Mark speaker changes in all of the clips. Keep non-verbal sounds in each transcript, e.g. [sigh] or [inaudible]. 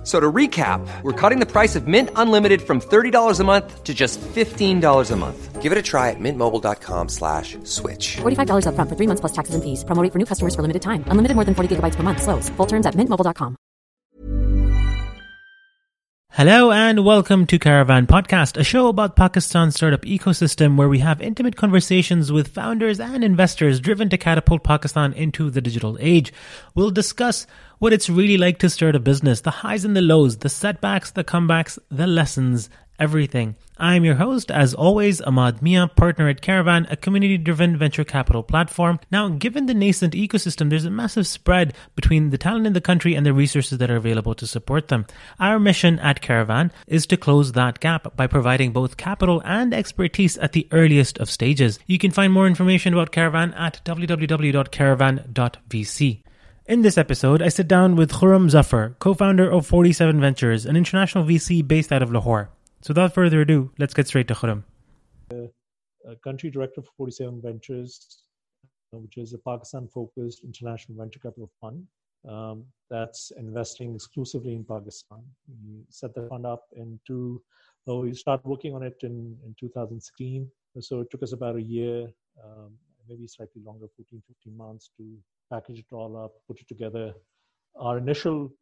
Speaker 1: F- So to recap, we're cutting the price of Mint Unlimited from $30 a month to just $15 a month.
Speaker 2: Give it a try at mintmobile.com slash switch.
Speaker 3: $45 upfront for three months plus taxes and fees. Promo rate for new customers for limited time. Unlimited more than 40 gigabytes per month. Slows. Full terms at mintmobile.com.
Speaker 4: Hello and welcome to Caravan Podcast, a show about Pakistan's startup ecosystem where we have intimate conversations with founders and investors driven to catapult Pakistan into the digital age. We'll discuss what it's really like to start a business, the highs and the lows, the setbacks, the comebacks, the lessons, everything. I'm your host, as always, Ahmad Mia, partner at Caravan, a community driven venture capital platform. Now, given the nascent ecosystem, there's a massive spread between the talent in the country and the resources that are available to support them. Our mission at Caravan is to close that gap by providing both capital and expertise at the earliest of stages. You can find more information about Caravan at www.caravan.vc. In this episode, I sit down with Khurram Zafar, co founder of 47 Ventures, an international VC based out of Lahore. So, without further ado, let's get straight to Khurram.
Speaker 5: uh, country director for 47 Ventures, uh, which is a Pakistan focused international venture capital fund um, that's investing exclusively in Pakistan. We set the fund up in two, well, we started working on it in, in 2016. So it took us about a year, um, maybe slightly longer, 14, 15 months to package it all up, put it together. Our initial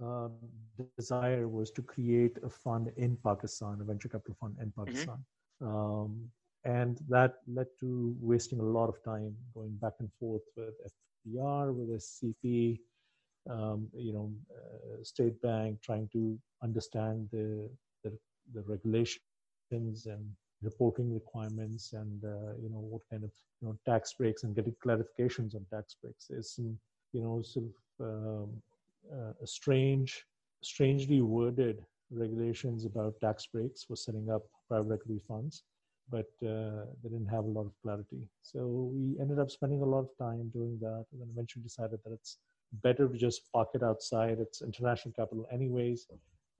Speaker 5: um, desire was to create a fund in Pakistan, a venture capital fund in Pakistan. Um, and that led to wasting a lot of time going back and forth with FBR, with SECP, um, you know, uh, State Bank, trying to understand the, the, the regulations and reporting requirements and, uh, you know, what kind of, you know, tax breaks and getting clarifications on tax breaks. There's some, you know, sort of um, uh, strange, strangely worded regulations about tax breaks for setting up private equity funds but uh, they didn't have a lot of clarity. So we ended up spending a lot of time doing that, and then eventually decided that it's better to just park it outside. It's international capital, anyways.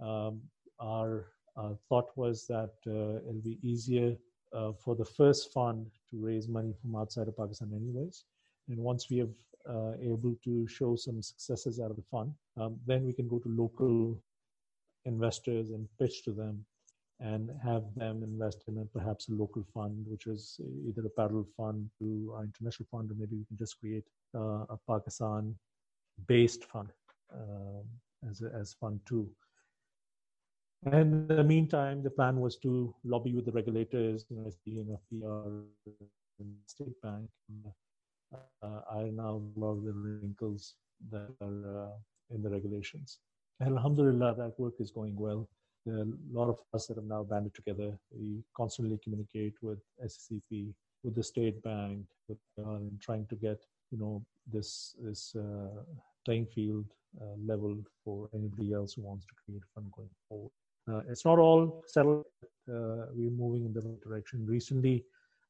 Speaker 5: Um, our thought was that uh, it'll be easier uh, for the first fund to raise money from outside of Pakistan, anyways. And once we have uh, able to show some successes out of the fund, um, then we can go to local investors and pitch to them and have them invest in a, perhaps a local fund, which is either a parallel fund to our international fund, or maybe we can just create uh, a Pakistan-based fund um, as a, as fund two. And in the meantime, the plan was to lobby with the regulators, you know, and FBR, and State Bank. Uh, I now love the wrinkles that are uh, in the regulations. And alhamdulillah, that work is going well there are a lot of us that have now banded together. We constantly communicate with SECP, with the state bank, with, uh, and trying to get you know this this uh, playing field uh, leveled for anybody else who wants to create fund going forward. Uh, it's not all settled. Uh, we're moving in the right direction. Recently,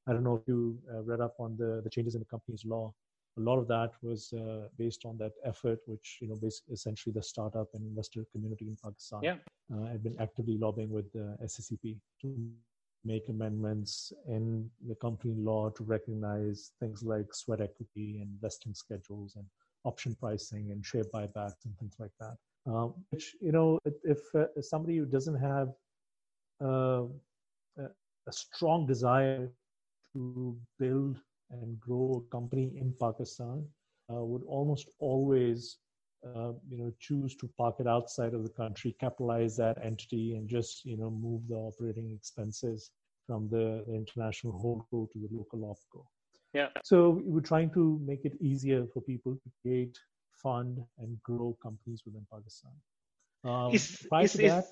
Speaker 5: I don't know if you uh, read up on the the changes in the company's law a lot of that was uh, based on that effort, which you know, essentially the startup and investor community in Pakistan
Speaker 6: yeah.
Speaker 5: uh, had been actively lobbying with the SECP to make amendments in the company law to recognize things like sweat equity and vesting schedules and option pricing and share buybacks and things like that. Um, which you know, if, uh, somebody who doesn't have uh, a strong desire to build and grow a company in Pakistan uh, would almost always, uh, you know, choose to park it outside of the country, capitalize that entity, and just you know move the operating expenses from the, the international holdco to the local opco.
Speaker 6: Yeah.
Speaker 5: So we're trying to make it easier for people to create, fund, and grow companies within Pakistan. Um,
Speaker 6: is,
Speaker 5: prior
Speaker 6: is,
Speaker 5: to that,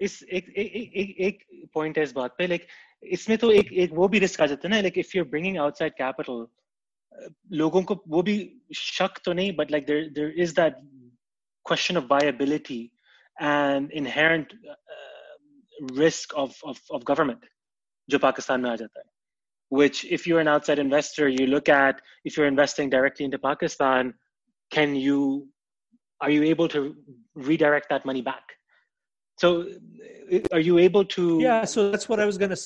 Speaker 6: इस एक एक एक एक point है इस बात पे like इसमें तो एक एक वो भी रिस्क आ जाता है ना like if you are bringing outside capital लोगों को वो भी शक तो नहीं but like there there is that question of viability and inherent uh, risk of, of, of government जो पाकिस्तान में आ जाता है which if you're an outside investor you look at if you're investing directly into pakistan can you are you able to redirect that money back? So, are you able to?
Speaker 5: Yeah, so that's what I was going to.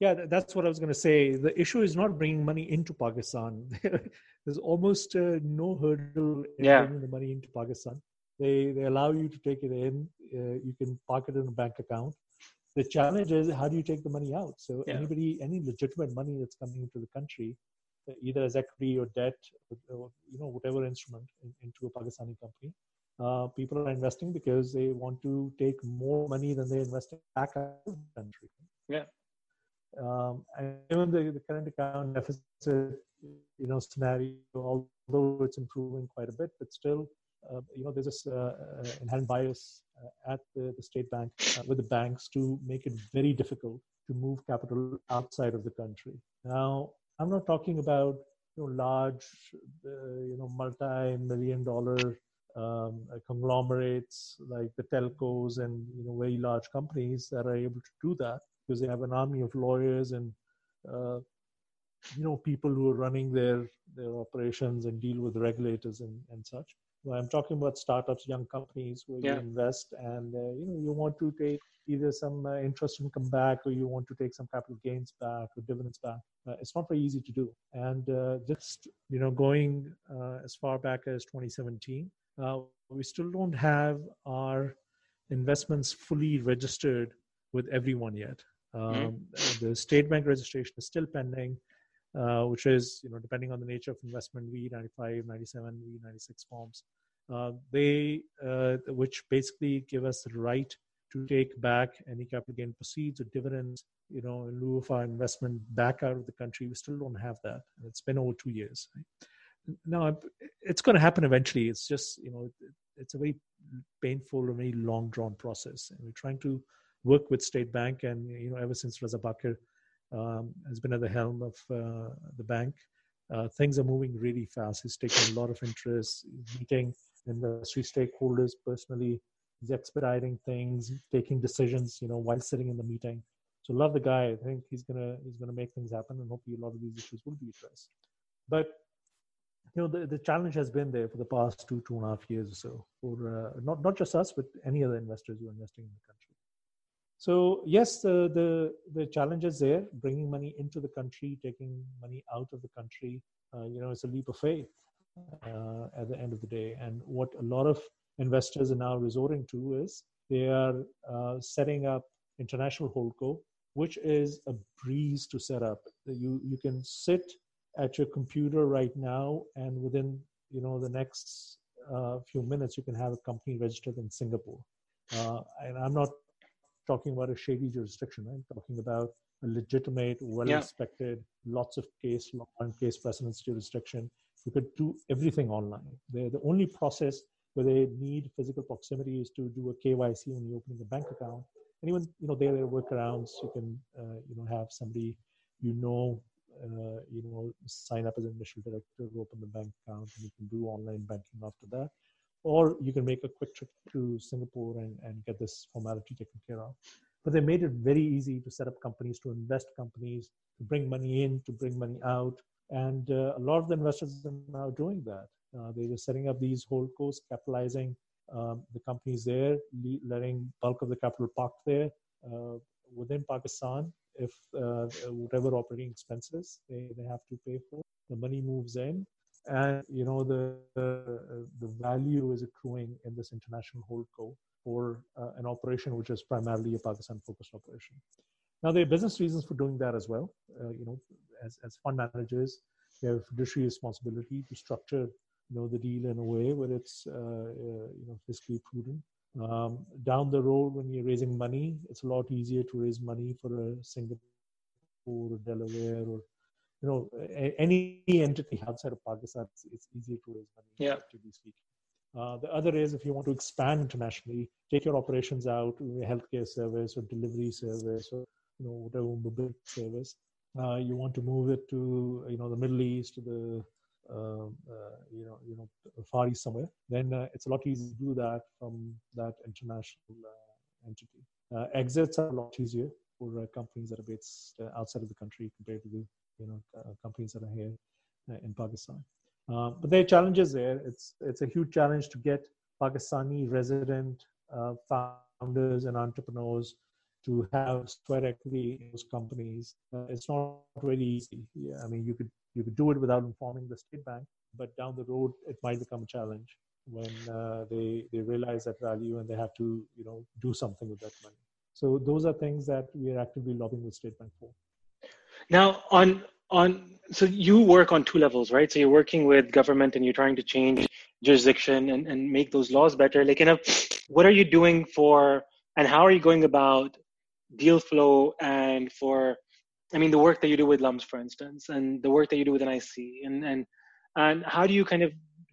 Speaker 5: Yeah, that's what I was going to say. The issue is not bringing money into Pakistan. [laughs] There's almost uh, no hurdle in
Speaker 6: yeah.
Speaker 5: bringing the money into Pakistan. They they allow you to take it in. Uh, you can park it in a bank account. The challenge is how do you take the money out? So
Speaker 6: Yeah.
Speaker 5: anybody, any legitimate money that's coming into the country, either as equity or debt, or, you know whatever instrument in, into a Pakistani company, uh, people are investing because they want to take more money than they invest back out of the country.
Speaker 6: Yeah.
Speaker 5: Um, and even the, the current account deficit, you know, scenario, although it's improving quite a bit, but still, uh, you know, there's this uh, uh, inherent bias uh, at the, the state bank uh, with the banks to make it very difficult to move capital outside of the country. Now, I'm not talking about you know large, uh, you know, multi-million dollar um, conglomerates like the telcos and you know very large companies that are able to do that because they have an army of lawyers and uh, you know people who are running their their operations and deal with regulators and, and such. Well, I'm talking about startups, young companies where
Speaker 6: Yeah.
Speaker 5: you invest and uh, you know you want to take either some uh, interest income back or you want to take some capital gains back or dividends back. Uh, it's not very easy to do. And uh, just you know going uh, as far back as 2017, uh, we still don't have our investments fully registered with everyone yet. Um, The state bank registration is still pending, uh, which is, you know, depending on the nature of investment, V95, 97, V96 forms. Uh, they, uh, which basically give us the right to take back any capital gain proceeds or dividends, you know, in lieu of our investment back out of the country. We still don't have that. and It's been over two years. Right? Now, it's going to happen eventually. It's just, you know, it's a very painful and very long drawn process. And we're trying to work with State Bank, and you know, ever since Reza Baqir um, has been at the helm of uh, the bank, uh, things are moving really fast. He's taking a lot of interest, meeting industry stakeholders personally. He's expediting things, taking decisions, you know, while sitting in the meeting. So love the guy. I think he's gonna he's gonna make things happen, and hopefully a lot of these issues will be addressed. But you know, the, the challenge has been there for the past two two and a half years or so for uh, not not just us, but any other investors who are investing in the country. So yes, the the the challenge is there. Bringing money into the country, taking money out of the country. Uh, you know, it's a leap of faith uh, at the end of the day. And what a lot of investors are now resorting to is they are uh, setting up international holdco, which is a breeze to set up. You you can sit at your computer right now, and within you know the next uh, few minutes, you can have a company registered in Singapore. Uh, and I'm not talking about a shady jurisdiction. I'm talking about a legitimate, well-respected, lots of case law and case precedence jurisdiction. You could do everything online. The the only process where they need physical proximity is to do a KYC when you're opening a bank account. And even you know there are workarounds. You can uh, you know have somebody you know uh, you know sign up as an initial director, open the bank account, and you can do online banking after that or you can make a quick trip to Singapore and, and get this formality taken care of. But they made it very easy to set up companies, to invest companies, to bring money in, to bring money out. And uh, a lot of the investors are now doing that. Uh, they're setting up these holdcos, capitalizing um, the companies there, le- letting bulk of the capital parked there uh, within Pakistan. If uh, whatever operating expenses they, they have to pay for, the money moves in, and you know the the, the value is accruing in this international holdco for uh, an operation which is primarily a Pakistan focused operation. Now there are business reasons for doing that as well. Uh, you know, as as fund managers, we have fiduciary responsibility to structure you know the deal in a way where it's uh, uh, you know fiscally prudent. Um, down the road, when you're raising money, it's a lot easier to raise money for a Singapore or Delaware or you know any entity outside of Pakistan, it's, it's easier to raise money.
Speaker 6: Yeah.
Speaker 5: effectively speaking. Uh, the other is if you want to expand internationally, take your operations out, a healthcare service or delivery service or you know whatever mobility service. Uh, you want to move it to you know the Middle East, to the um, uh, you know you know Far East somewhere. Then uh, it's a lot easier to do that from that international uh, entity. Uh, exits are a lot easier for uh, companies that are based uh, outside of the country compared to the you know uh, companies that are here uh, in Pakistan. Uh, but there are challenges there. It's it's a huge challenge to get Pakistani resident uh, founders and entrepreneurs to have sweat equity in those companies. Uh, it's not really easy. Yeah, I mean, you could you could do it without informing the state bank, but down the road it might become a challenge when uh, they they realize that value and they have to you know do something with that money. So those are things that we are actively lobbying the state bank for.
Speaker 6: Now on on so you work on two levels, right? So you're working with government and you're trying to change jurisdiction and, and make those laws better. Like, you know, what are you doing for and how are you going about deal flow and for I mean the work that you do with LUMS, for instance, and the work that you do with NIC, and and and how do you kind of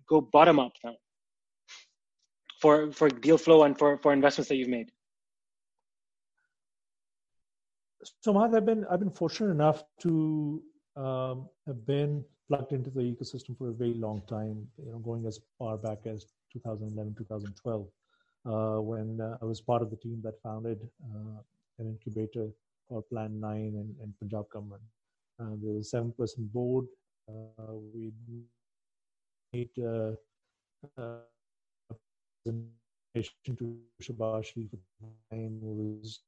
Speaker 6: go bottom up now for for deal flow and for for investments that you've made?
Speaker 5: So, I've been I've been fortunate enough to um, have been plugged into the ecosystem for a very long time. You know, going as far back as 2011, 2012, uh, when uh, I was part of the team that founded uh, an incubator called Plan 9 in, in Punjab government. Uh, there was a seven person board. Uh, we made uh, uh, a presentation to Shahbaz who was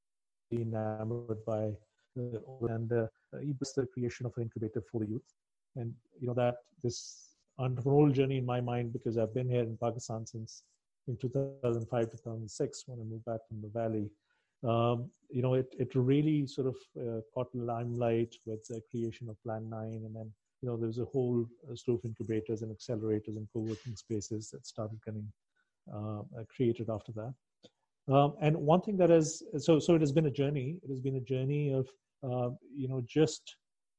Speaker 5: enamored by uh, and uh, he was the creation of an incubator for the youth. And you know that this entrepreneurial journey in my mind because I've been here in Pakistan since in 2005 2006 when I moved back from the valley um, you know, it, it really sort of uh, caught limelight with the creation of Plan 9. And then, you know, there's a whole uh, slew of incubators and accelerators and co-working spaces that started getting uh, created after that. Um, and one thing that has, so, so it has been a journey. It has been a journey of, uh, you know, just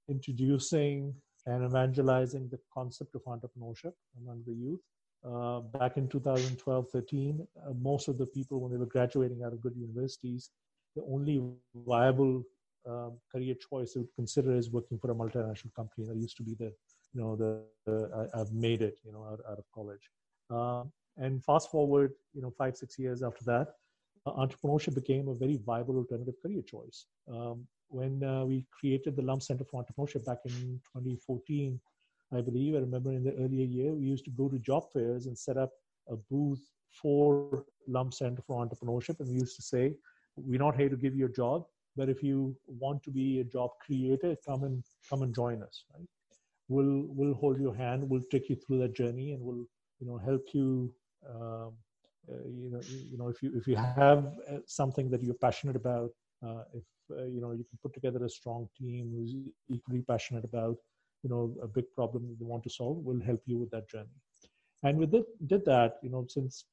Speaker 5: introducing and evangelizing the concept of entrepreneurship among the youth uh, back in 2012 13 uh, most of the people when they were graduating out of good universities the only viable um, career choice they would consider is working for a multinational company that used to be the you know the, the I, have made it you know out, out of college um, and fast forward you know five six years after that entrepreneurship became a very viable alternative career choice um, when uh, we created the LUMS Center for Entrepreneurship back in 2014 I believe. I remember in the earlier year, we used to go to job fairs and set up a booth for LUMS Center for Entrepreneurship. And we used to say, we're not here to give you a job, but if you want to be a job creator, come and come and join us. Right? We'll we'll hold your hand. We'll take you through that journey, and we'll you know help you. Um, uh, you know, you know, if you if you have uh, something that you're passionate about, uh, if uh, you know, you can put together a strong team who's equally passionate about you know a big problem they want to solve will help you with that journey. And we did, did that you know since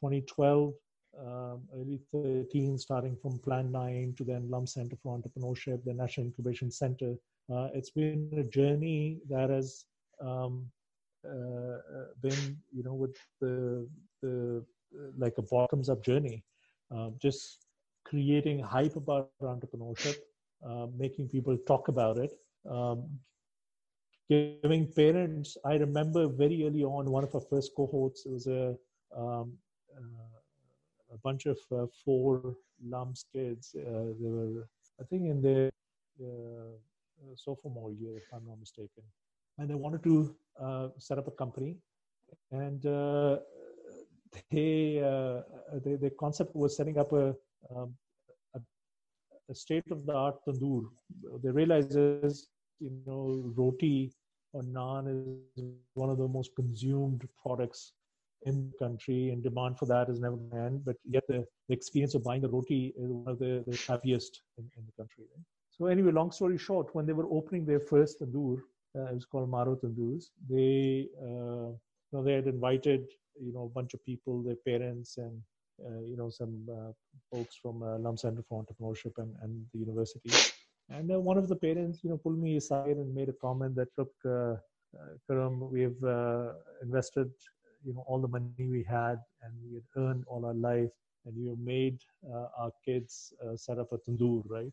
Speaker 5: 2012 um, early 13 starting from plan 9 to then LUMS center for entrepreneurship the national incubation center. Uh, it's been a journey that has um, uh, been you know with the the like a bottoms up journey uh, just creating hype about entrepreneurship uh, making people talk about it um, giving parents i remember very early on one of our first cohorts it was a um, uh, a bunch of uh, four LUMS kids uh, they were i think in their uh, sophomore year if i'm not mistaken. And they wanted to uh, set up a company. And uh, they, they the concept was setting up a um, a, a state of the art tandoor they realized is you know roti or naan is one of the most consumed products in the country and demand for that is never going end but yet the, the, experience of buying a roti is one of the, the happiest in, in the country right? so anyway long story short when they were opening their first tandoor uh, it was called maro tandoors they uh, you know they had invited you know a bunch of people their parents and uh, you know some uh, folks from uh, LUMS Center for Entrepreneurship and, and the university and uh, one of the parents, you know, pulled me aside and made a comment that, look, uh, uh, Khurram, we've uh, invested, you know, all the money we had and we had earned all our life, and you made our kids set up a tandoor, right?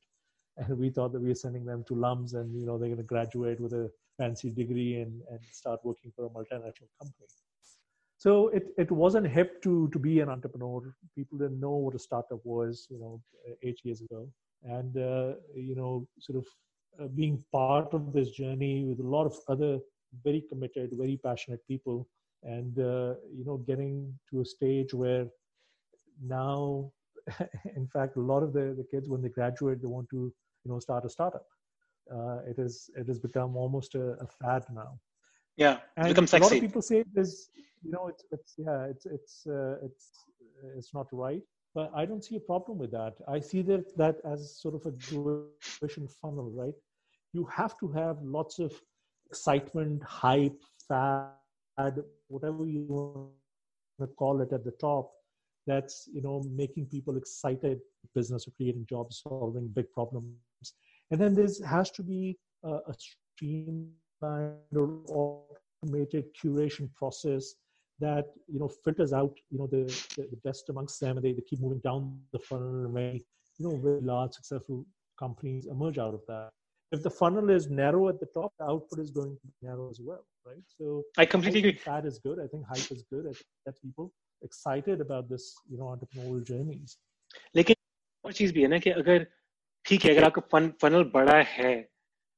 Speaker 5: And we thought that we were sending them to LUMS, and you know, they're going to graduate with a fancy degree and, and start working for a multinational company. So it, it wasn't hip to to be an entrepreneur. People didn't know what a startup was, you know, eight years ago and uh, you know sort of uh, being part of this journey with a lot of other very committed, very passionate people, and uh, you know, getting to a stage where now, [laughs] in fact, a lot of the, the kids when they graduate, they want to you know start a startup. Uh, it is it has become almost a, a fad now.
Speaker 6: Yeah,
Speaker 5: and
Speaker 6: become sexy.
Speaker 5: A lot of people say this, you know it's it's yeah it's it's uh, it's it's not right but i don't see a problem with that. I see that that as sort of a tuition funnel right? You have to have lots of excitement hype fad whatever you want to call it at the top that's you know making people excited business or creating jobs solving big problems. And then there has to be a, a streamlined or automated curation process that you know filters out you know the, the, the best amongst them and they, they keep moving down the funnel and very you know very large successful companies emerge out of that if the funnel is narrow at the top the output is going to be narrow as well right so
Speaker 6: i completely I agree
Speaker 5: that is good i think hype is good i think that people excited about this you know entrepreneurial journeys
Speaker 6: लेकिन और चीज भी है ना कि अगर ठीक है अगर आपका फन, funnel बड़ा है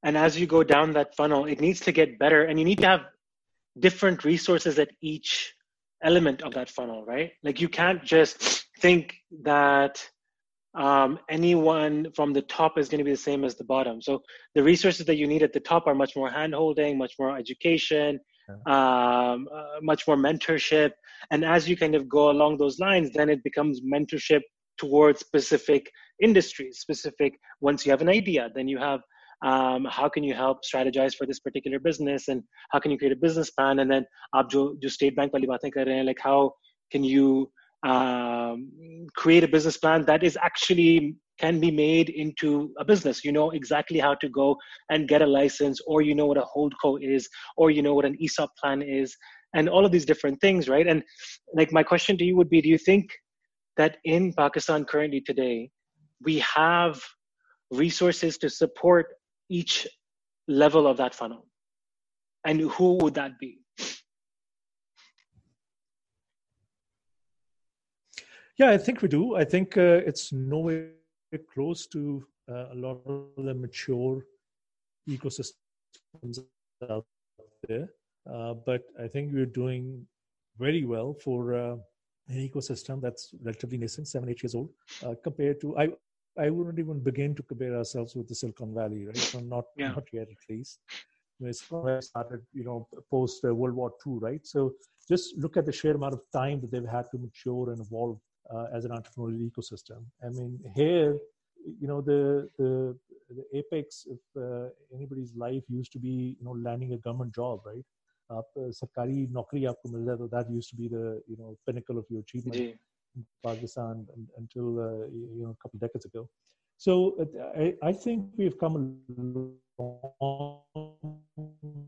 Speaker 6: and as you go down that funnel it needs to get better and you need to have different resources at each element of that funnel, right? Like you can't just think that um, anyone from the top is going to be the same as the bottom. So the resources that you need at the top are much more handholding, much more education, um, uh, much more mentorship. And as you kind of go along those lines, then it becomes mentorship towards specific industries, specific. Once you have an idea, then you have um, how can you help strategize for this particular business and how can you create a business plan and then आप जो जो state bank वाली बातें कर रहे हैं like how can you um, create a business plan that is actually can be made into a business. You know exactly how to go and get a license, or you know what a holdco is, or you know what an ESOP plan is, and all of these different things, right? And like my question to you would be: Do you think that in Pakistan currently today we have resources to support each level of that funnel. And who would that be?
Speaker 5: Yeah i think we do. I think uh, it's nowhere close to uh, a lot of the mature ecosystems out there. Uh, but i think we're doing very well for uh, an ecosystem that's relatively nascent seven eight years old uh, compared to i I wouldn't even begin to compare ourselves with the Silicon Valley, right? So not yeah. not yet, at least. When started, you know, post uh, World War II, right? So just look at the sheer amount of time that they've had to mature and evolve uh, as an entrepreneurial ecosystem. I mean, here, you know, the the, the apex of uh, anybody's life used to be, you know, landing a government job, right? Sarkari naukri aapko mil jaye, that used to be the you know pinnacle of your achievement. Pakistan until uh, you know a couple decades ago. So I, I think we've come a long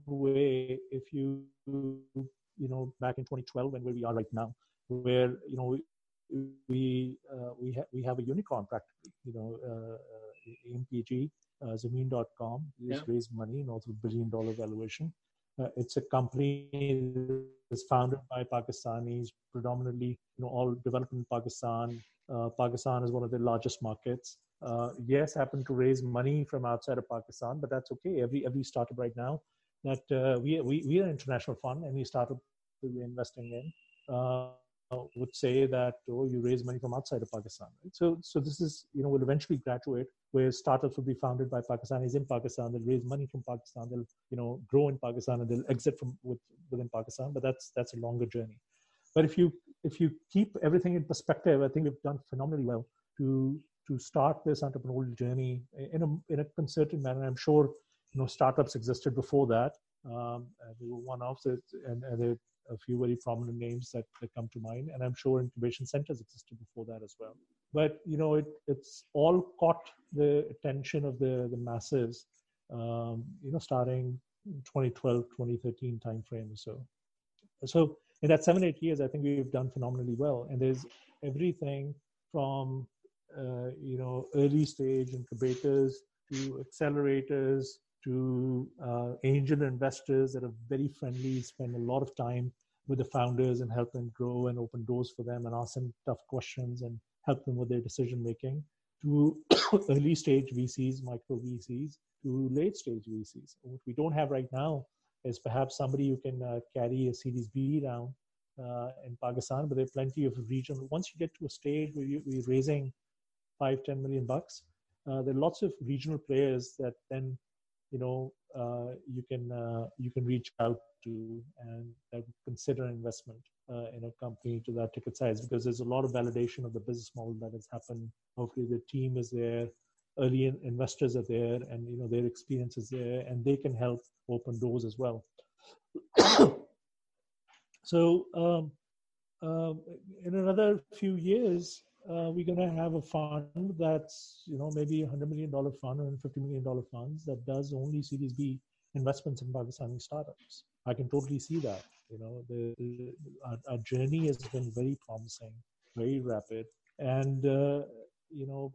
Speaker 5: way. If you you know back in 2012 and where we are right now, where you know we we uh, we, ha- we have a unicorn practically. You know, uh, uh EMPG, uh, Zameen.com just yeah. raised money, north of a billion dollar valuation. Uh, it's a company that's founded by Pakistanis, predominantly, you know, all developed in Pakistan. Uh, Pakistan is one of the largest markets. Uh, yes, happen to raise money from outside of Pakistan, but that's okay. Every every startup right now that uh, we we we are an international fund, any startup we're investing in uh, would say that oh you raise money from outside of Pakistan. Right? So so this is you know will eventually graduate where startups will be founded by Pakistanis in Pakistan. They'll raise money from Pakistan. They'll you know grow in Pakistan and they'll exit from with, within Pakistan. But that's that's a longer journey. But if you if you keep everything in perspective, I think we've done phenomenally well to to start this entrepreneurial journey in a in a concerted manner. I'm sure you know startups existed before that. Um, they were one of it, and, and are a few very prominent names that, that come to mind. And I'm sure incubation centers existed before that as well but you know it it's all caught the attention of the the masses um, you know starting 2012 2013 timeframe or so so in that seven eight years i think we've done phenomenally well and there's everything from uh, you know early stage incubators to accelerators to uh, angel investors that are very friendly spend a lot of time with the founders and help them grow and open doors for them and ask them tough questions and help them with their decision making, to [coughs] early stage VCs, micro VCs, to late stage VCs. What we don't have right now is perhaps somebody who can uh, carry a Series B round uh, in Pakistan, but there are plenty of regional. Once you get to a stage where you, are raising five, ten million bucks, uh, there are lots of regional players that then, you know, uh, you can uh, you can reach out to and that consider investment uh, in a company to that ticket size because there's a lot of validation of the business model that has happened. Hopefully, the team is there, early in investors are there, and you know their experience is there, and they can help open doors as well. [coughs] so, um, um, in another few years, uh, we're going to have a fund that's you know maybe a hundred million dollar fund or fifty million dollar funds that does only Series B investments in Pakistani startups. I can totally see that. You know, the, the our, our, journey has been very promising, very rapid, and uh, you know,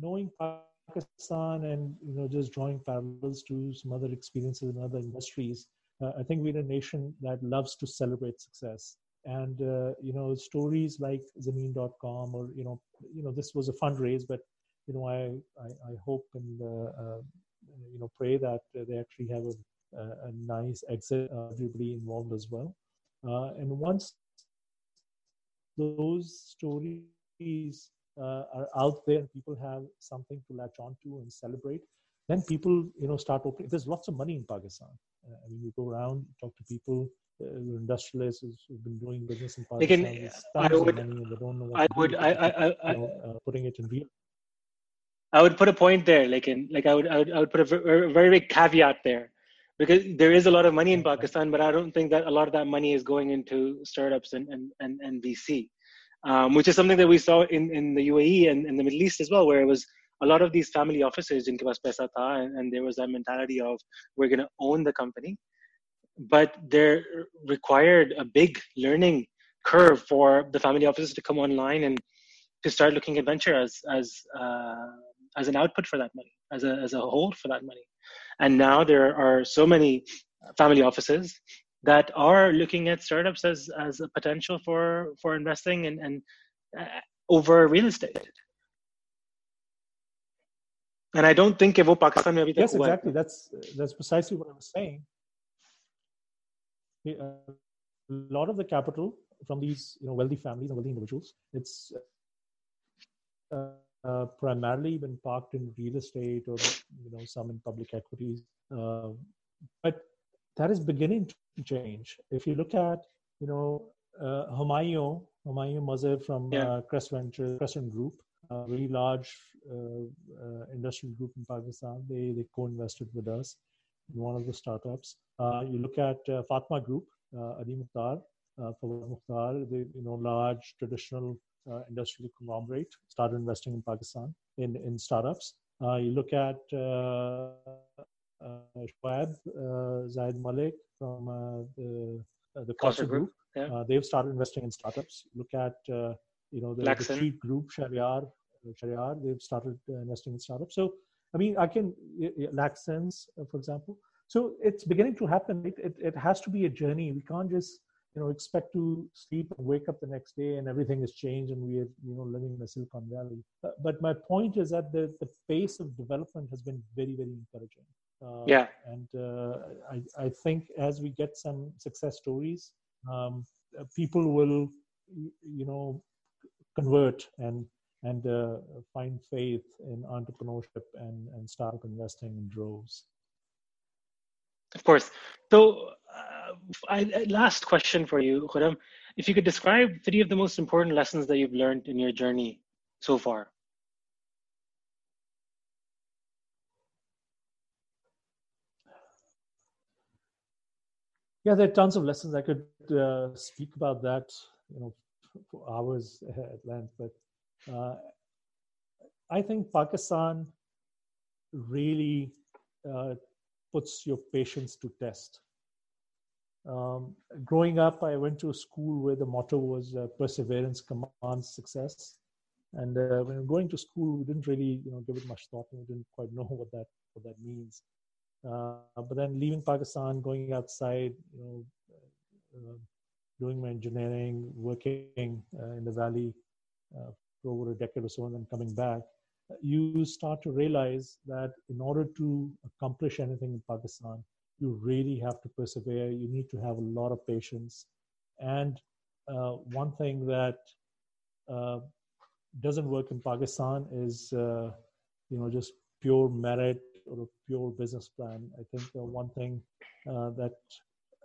Speaker 5: knowing Pakistan and you know just drawing parallels to some other experiences in other industries, uh, I think we're a nation that loves to celebrate success. And uh, you know, stories like Zameen.com, or you know, you know, this was a fundraise, but you know, I I, I hope and uh, uh, you know pray that they actually have a, a nice exit, uh, everybody involved as well. Uh, and once those stories are out there people have something to latch onto and celebrate, then people, you know, start opening. There's lots of money in Pakistan. Uh, I mean, you go around, talk to people, industrialists who've been doing business in Pakistan. Again,
Speaker 6: I would, I would, I, I, I, you know, uh, putting it in real. I would put a point there, like in, like I would, I would, I would put a very, very big caveat there, because there is a lot of money in Pakistan, but I don't think that a lot of that money is going into startups and and and, and VC um, which is something that we saw in, in the UAE and in the Middle East as well, where it was a lot of these family offices in paas paisa tha, and, and there was that mentality of we're going to own the company, but there required a big learning curve for the family offices to come online and to start looking at venture as as uh, as an output for that money, as a as a hold for that money, and now there are so many family offices that are looking at startups as as a potential for for investing and and uh, over real estate. And I don't think will Pakistan
Speaker 5: Yes, exactly. That's that's precisely what I was saying. A lot of the capital from these you know wealthy families and wealthy individuals, it's uh, uh, primarily been parked in real estate or you know some in public equities. Uh, but that is beginning to change. If you look at, you know, uh, Humayun, Humayun Mazhar from yeah. uh, Crest Venture, Crescent Group, a very large uh, uh, industrial group in Pakistan. They they co-invested with us one of the startups. Uh, you look at uh, Fatima Group, uh, Adi Mukhtar, uh, Mukhtar, the you know large traditional uh, industrial conglomerate, started investing in Pakistan in in startups. you look at uh, uh, Zaid Malik from uh, the the Kausar Group. Yeah. they've started investing in startups. Look at you know the, the Sheet Group, Shariar, Shariar. They've started investing in startups. So I mean, I can Laxsense, for example. So it's beginning to happen. It, it, it has to be a journey. We can't just you know expect to sleep and wake up the next day and everything has changed and we are you know living in a silicon valley but my point is that the, the pace of development has been very very encouraging
Speaker 6: uh, yeah.
Speaker 5: And uh, I, I think as we get some success stories, um, people will, you know, convert and and uh, find faith in entrepreneurship and and start investing in droves.
Speaker 6: Of course. So, uh, I, last question for you, Khurram. If you could describe three of the most important lessons that you've learned in your journey so far.
Speaker 5: Yeah, there are tons of lessons. I could uh, speak about that, you know, for hours at length. But uh, I think Pakistan really uh, puts your patience to test. Um, growing up, I went to a school where the motto was uh, "Perseverance commands success," and uh, when going to school, we didn't really, you know, give it much thought, and we didn't quite know what that what that means. Uh, but then leaving Pakistan, going outside, you know, uh, doing my engineering, working uh, in the valley over a decade or so, and then coming back, you start to realize that in order to accomplish anything in Pakistan, you really have to persevere. You need to have a lot of patience. And uh, one thing that uh, doesn't work in Pakistan is, uh, you know, just pure merit or a pure business plan. I think one thing uh, that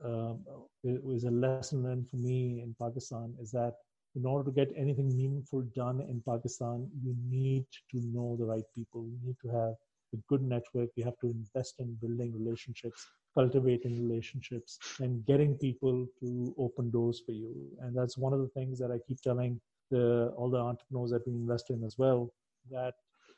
Speaker 5: um, was a lesson learned for me in Pakistan is that in order to get anything meaningful done in Pakistan, you need to know the right people. You need to have a good network. You have to invest in building relationships, cultivating relationships, and getting people to open doors for you. And that's one of the things that I keep telling the, all the entrepreneurs that we invest in as well. That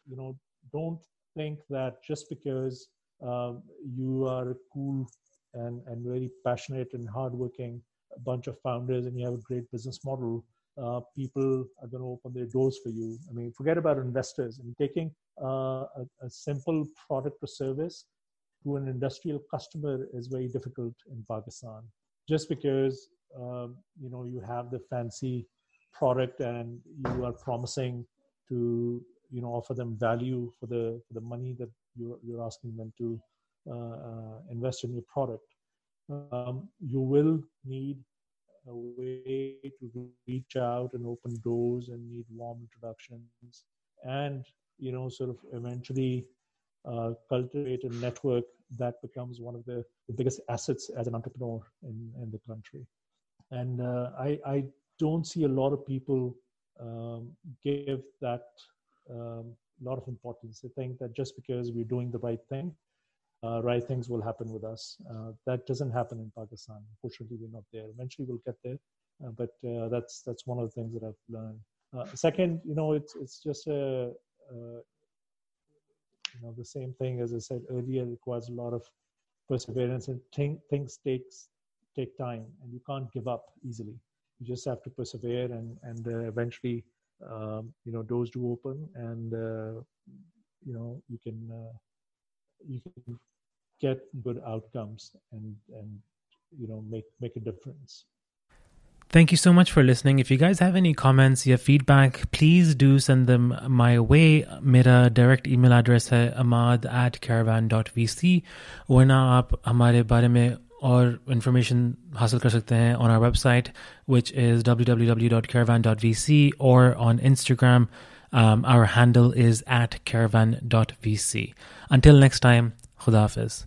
Speaker 5: you know, don't think that just because um, you are a cool and and very passionate and hardworking bunch of founders and you have a great business model uh, people are going to open their doors for you. I mean, forget about investors. I mean, taking uh, a, a, simple product or service to an industrial customer is very difficult in Pakistan. Just because um, you know you have the fancy product and you are promising to you know offer them value for the for the money that you're, you're asking them to uh, uh invest in your product. Um, you will need a way to reach out and open doors and need warm introductions and you know sort of eventually uh, cultivate a network that becomes one of the, the biggest assets as an entrepreneur in, in the country and uh, I, I don't see a lot of people um, give that a um, lot of importance. I think that just because we're doing the right thing uh, right things will happen with us. Uh, that doesn't happen in Pakistan. Unfortunately, we're not there. Eventually, we'll get there, uh, but uh, that's that's one of the things that I've learned. Uh, second, you know, it's it's just a, a, you know the same thing as I said earlier. It requires a lot of perseverance, and things takes take time, and you can't give up easily. You just have to persevere, and and uh, eventually, um, you know, doors do open, and you know you can you can get good outcomes and and you know make make a difference
Speaker 4: Thank you so much for listening. If you guys have any comments या feedback, please do send them my way. मेरा direct email address है amad at caravan.vc वरना आप हमारे बारे में और information हासिल कर सकते हैं on our website which is www.caravan.vc or on Instagram um, our handle is at caravan.vc. Until next time, Khudafiz.